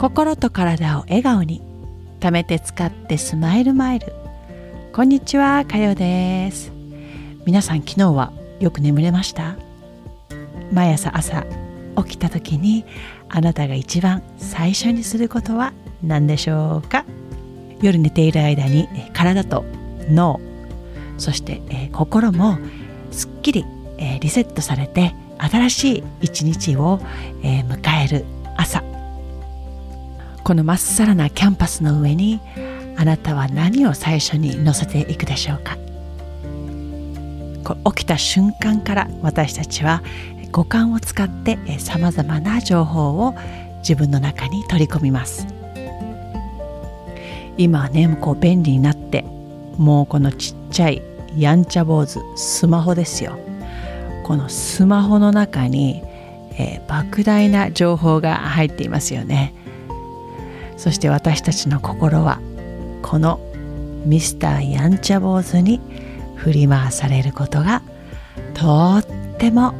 心と体を笑顔に。貯めて使ってスマイルマイル。こんにちはかよです。皆さん昨日はよく眠れました？毎朝朝起きた時にあなたが一番最初にすることは何でしょうか？夜寝ている間に体と脳そして、え、心もすっきり、え、リセットされて新しい一日を、え、迎える朝。このまっさらなキャンパスの上にあなたは何を最初に乗せていくでしょうか？起きた瞬間から私たちは五感を使ってさまざまな情報を自分の中に取り込みます。今はねこう便利になってもうこのちっちゃいやんちゃ坊主スマホですよ。このスマホの中に、えー、莫大な情報が入っていますよね。そして私たちの心はこのミスターやんちゃ坊主に振り回されることがとっても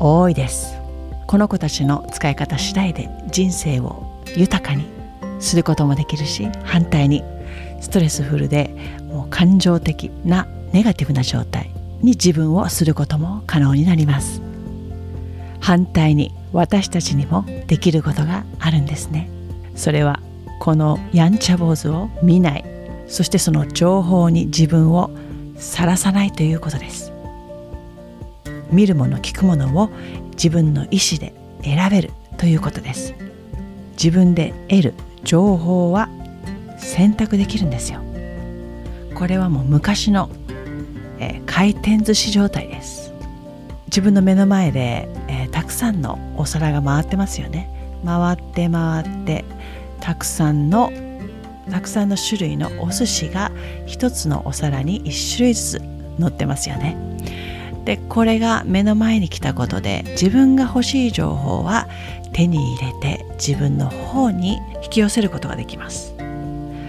多いです。この子たちの使い方次第で人生を豊かにすることもできるし反対にストレスフルでもう感情的なネガティブな状態に自分をすることも可能になります。反対に私たちにもできることがあるんですね。それはこのやんちゃ坊主を見ない。そしてその情報に自分をさらさないということです。見るもの聞くものを自分の意思で選べるということです。自分で得る情報は選択できるんですよ。これはもう昔の、えー、回転寿司状態です。自分の目の前で、えー、たくさんのお皿が回ってますよね。回って回ってたくさんのたくさんの種類のお寿司が一つのお皿に一種類ずつ乗ってますよね。でこれが目の前に来たことで自分が欲しい情報は手に入れて自分の方に引き寄せることができます。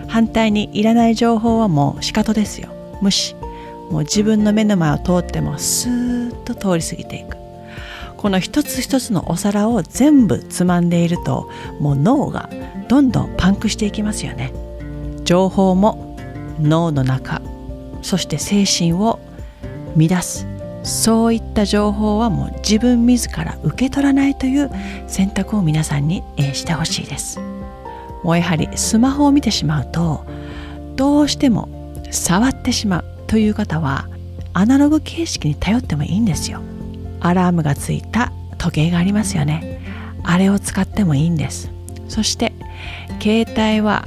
反対にいらない情報はもう仕方ですよ。無視。もう自分の目の前を通ってもスーッと通り過ぎていく。この一つ一つのお皿を全部つまんでいるともう脳がどんどんパンクしていきますよね。情報も脳の中そして精神を乱す。そういった情報はもう自分自ら受け取らないという選択を皆さんにしてほしいです。もうやはりスマホを見てしまうとどうしても触ってしまうという方はアナログ形式に頼ってもいいんですよ。アラームがついた時計がありますよね。あれを使ってもいいんです。そして携帯は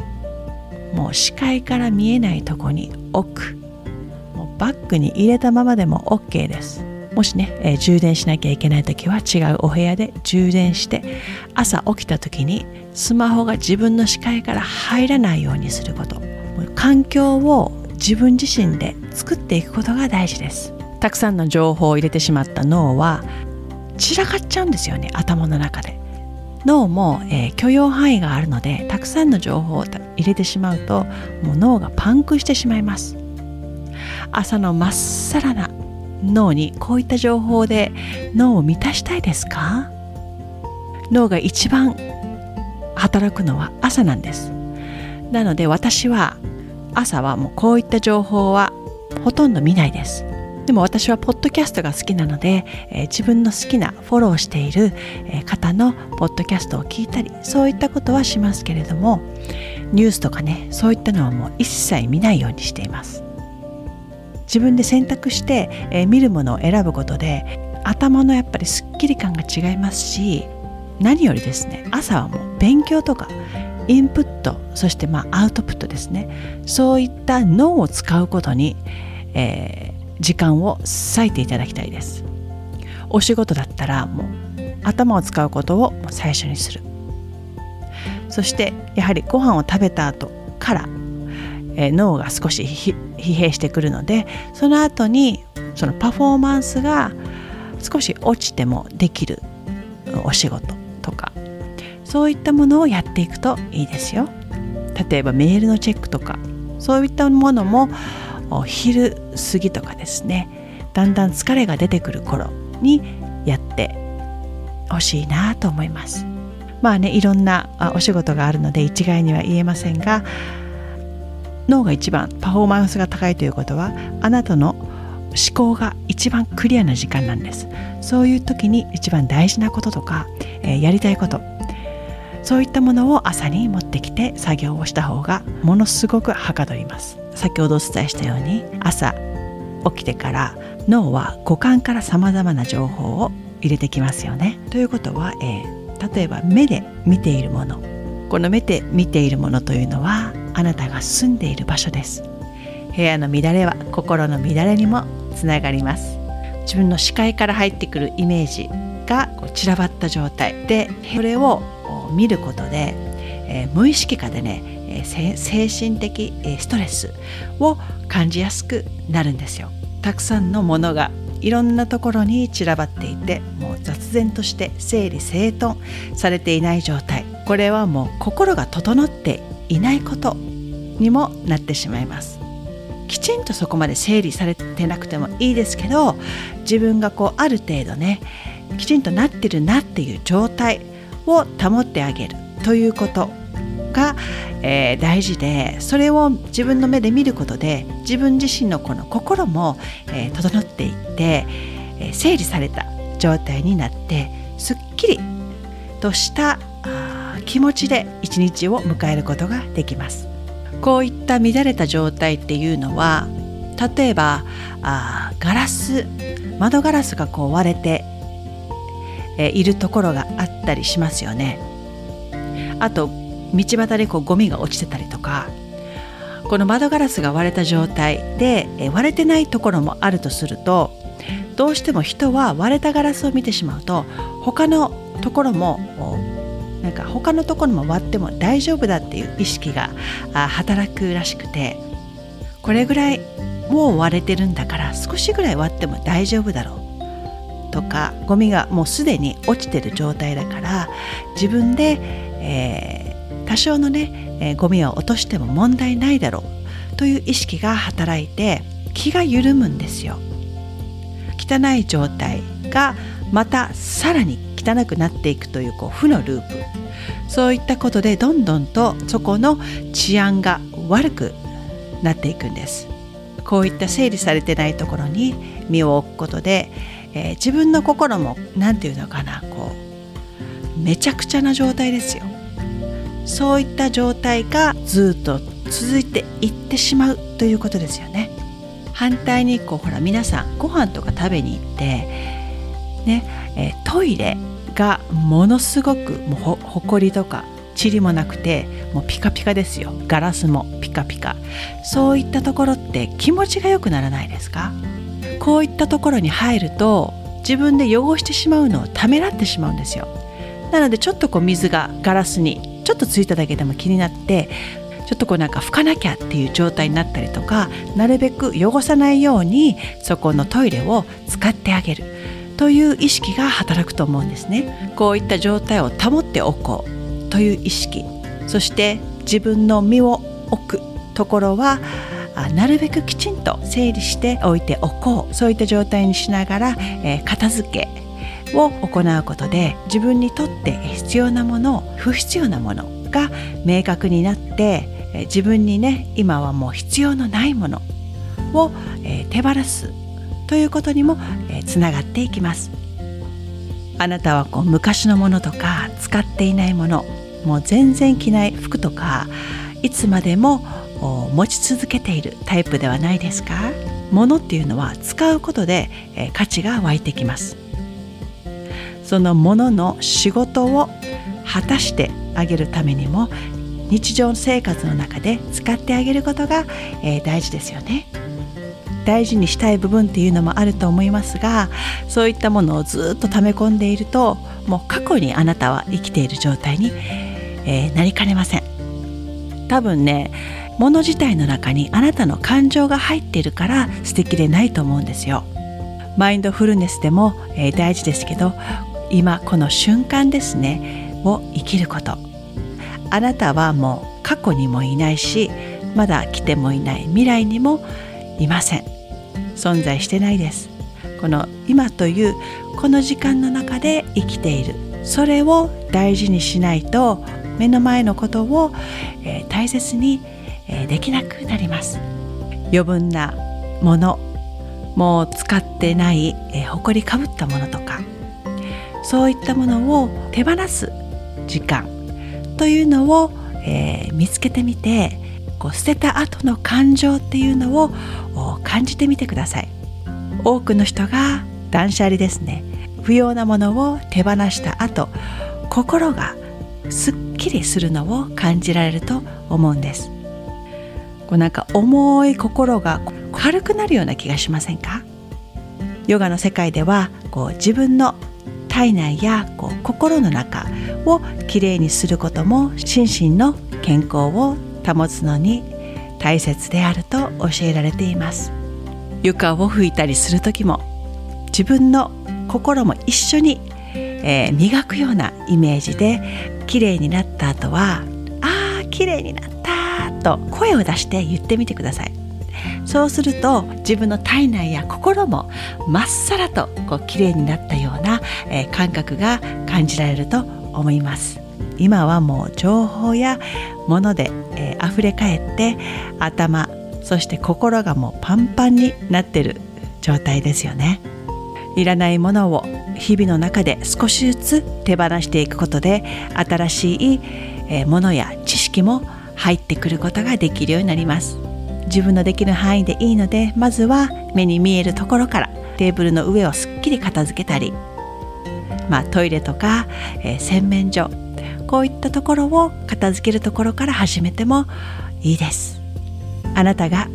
もう視界から見えないとこに置く。もうバッグに入れたままでも OK です。もしね、えー、充電しなきゃいけない時は違うお部屋で充電して朝起きた時にスマホが自分の視界から入らないようにすること。環境を自分自身で作っていくことが大事です。たくさんの情報を入れてしまった脳は散らかっちゃうんですよね頭の中で。脳も、えー、許容範囲があるのでたくさんの情報を入れてしまうともう脳がパンクしてしまいます。朝のまっさらな脳にこういった情報で脳を満たしたいですか？脳が一番働くのは朝なんです。なので私は朝はもうこういった情報はほとんど見ないです。でも私はポッドキャストが好きなので、えー、自分の好きなフォローしている方のポッドキャストを聞いたりそういったことはしますけれどもニュースとかねそういったのはもう一切見ないようにしています。自分で選択して、えー、見るものを選ぶことで頭のやっぱりすっきり感が違いますし何よりですね朝はもう勉強とかインプットそしてまあアウトプットですね。そういった脳を使うことに、えー、時間を割いていただきたいです。お仕事だったらもう頭を使うことを最初にする。そしてやはりご飯を食べた後から、えー、脳が少し疲弊してくるのでその後にそのパフォーマンスが少し落ちてもできるお仕事とかそういったものをやっていくといいですよ。例えばメールのチェックとかそういったものも昼過ぎとかですねだんだん疲れが出てくる頃にやってほしいなと思います。まあねいろんなお仕事があるので一概には言えませんが脳が一番パフォーマンスが高いということはあなたの思考が一番クリアな時間なんです。そういう時に一番大事なこととか、えー、やりたいことそういったものを朝に持ってきて作業をした方がものすごくはかどります。先ほどお伝えしたように朝起きてから脳は五感からさまざまな情報を入れてきますよね。ということは、えー、例えば目で見ているもの。この目で見ているものというのはあなたが住んでいる場所です。部屋の乱れは心の乱れにもつながります。自分の視界から入ってくるイメージがこう散らばった状態。でそれを見ることで、えー、無意識化でね、えー、精神的、え、ストレスを感じやすくなるんですよ。たくさんのものがいろんなところに散らばっていてもう雑然として整理整頓されていない状態。これはもう心が整っていないことにもなってしまいます。きちんとそこまで整理されてなくてもいいですけど自分がこうある程度ねきちんとなってるなっていう状態を保ってあげるということが、えー、大事でそれを自分の目で見ることで自分自身のこの心も、えー、整っていって、えー、整理された状態になってすっきりとした気持ちで一日を迎えることができます。こういった乱れた状態っていうのは例えばあガラス窓ガラスがこう割れて、えいるところがあったりしますよね。あと道端でこうゴミが落ちてたりとかこの窓ガラスが割れた状態で、割れてないところもあるとするとどうしても人は割れたガラスを見てしまうと他のところもなんか他のところも割っても大丈夫だっていう意識が働くらしくてこれぐらいもう割れてるんだから少しぐらい割っても大丈夫だろうとかゴミがもうすでに落ちてる状態だから自分で、えー、多少のね、えー、ゴミを落としても問題ないだろうという意識が働いて気が緩むんですよ。汚い状態がまたさらに汚くなっていくというこう負のループそういったことでどんどんとそこの治安が悪くなっていくんですこういった整理されてないところに身を置くことで、えー、自分の心も何て言うのかなこうめちゃくちゃな状態ですよ。そういった状態がずっと続いていってしまうということですよね。反対にこうほら皆さんご飯とか食べに行ってね、えー、トイレがものすごくもうほほこりとか塵もなくてもうピカピカですよ。ガラスもピカピカ。そういったところって気持ちが良くならないですか？こういったところに入ると自分で汚してしまうのをためらってしまうんですよ。なのでちょっとこう水がガラスにちょっとついただけでも気になってちょっとこうなんか拭かなきゃっていう状態になったりとかなるべく汚さないようにそこのトイレを使ってあげる。という意識が働くと思うんですね。こういった状態を保っておこう。という意識。そして自分の身を置くところはあなるべくきちんと整理しておいておこう。そういった状態にしながら、えー、片付けを行うことで自分にとって必要なもの不必要なものが明確になって自分にね今はもう必要のないものを、えー、手放すということにも、えー、つながっていきます。あなたはこう昔のものとか使っていないものもう全然着ない服とかいつまでも持ち続けているタイプではないですか？物っていうのは使うことで、えー、価値が湧いてきます。そのものの仕事を果たしてあげるためにも日常生活の中で使ってあげることが、えー、大事ですよね。大事にしたい部分っていうのもあると思いますがそういったものをずっと溜め込んでいるともう過去にあなたは生きている状態に、えー、なりかねません。多分ね物自体の中にあなたの感情が入っているから素敵でないと思うんですよ。マインドフルネスでも、えー、大事ですけど今この瞬間ですねを生きること。あなたはもう過去にもいないしまだ来てもいない未来にもいません。存在してないです。この今というこの時間の中で生きている。それを大事にしないと目の前のことを、えー、大切に、え、できなくなります。余分なものもう使ってない、えー、埃かぶったものとかそういったものを手放す時間というのを、えー、見つけてみてこう捨てた後の感情っていうのを感じてみてください。多くの人が断捨離ですね。不要なものを手放した後心がすっきりするのを感じられると思うんです。こうなんか重い心が軽くなるような気がしませんか？ヨガの世界ではこう自分の体内やこう心の中をきれいにすることも心身の健康を保つのに大切であると教えられています。床を拭いたりする時も自分の心も一緒に、えー、磨くようなイメージで綺麗になった後は「あー綺麗になった」と声を出して言ってみてください。そうすると自分の体内や心もまっさらとこう綺麗になったような、えー、感覚が感じられると思います。今はもう情報やもので、えー、溢れかえって頭そして心がもうパンパンになってる状態ですよね。いらないものを日々の中で少しずつ手放していくことで新しいものや知識も入ってくることができるようになります。自分のできる範囲でいいのでまずは目に見えるところからテーブルの上をすっきり片付けたり、まあ、トイレとか、えー、洗面所こういったところを片付けるところから始めてもいいです。あなたが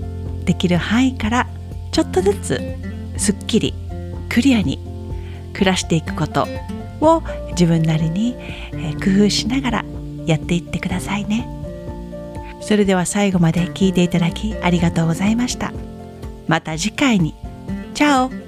できる範囲からちょっとずつすっきりクリアに暮らしていくことを自分なりに工夫しながらやっていってくださいね。それでは最後まで聞いていただきありがとうございました。また次回に。チャオ。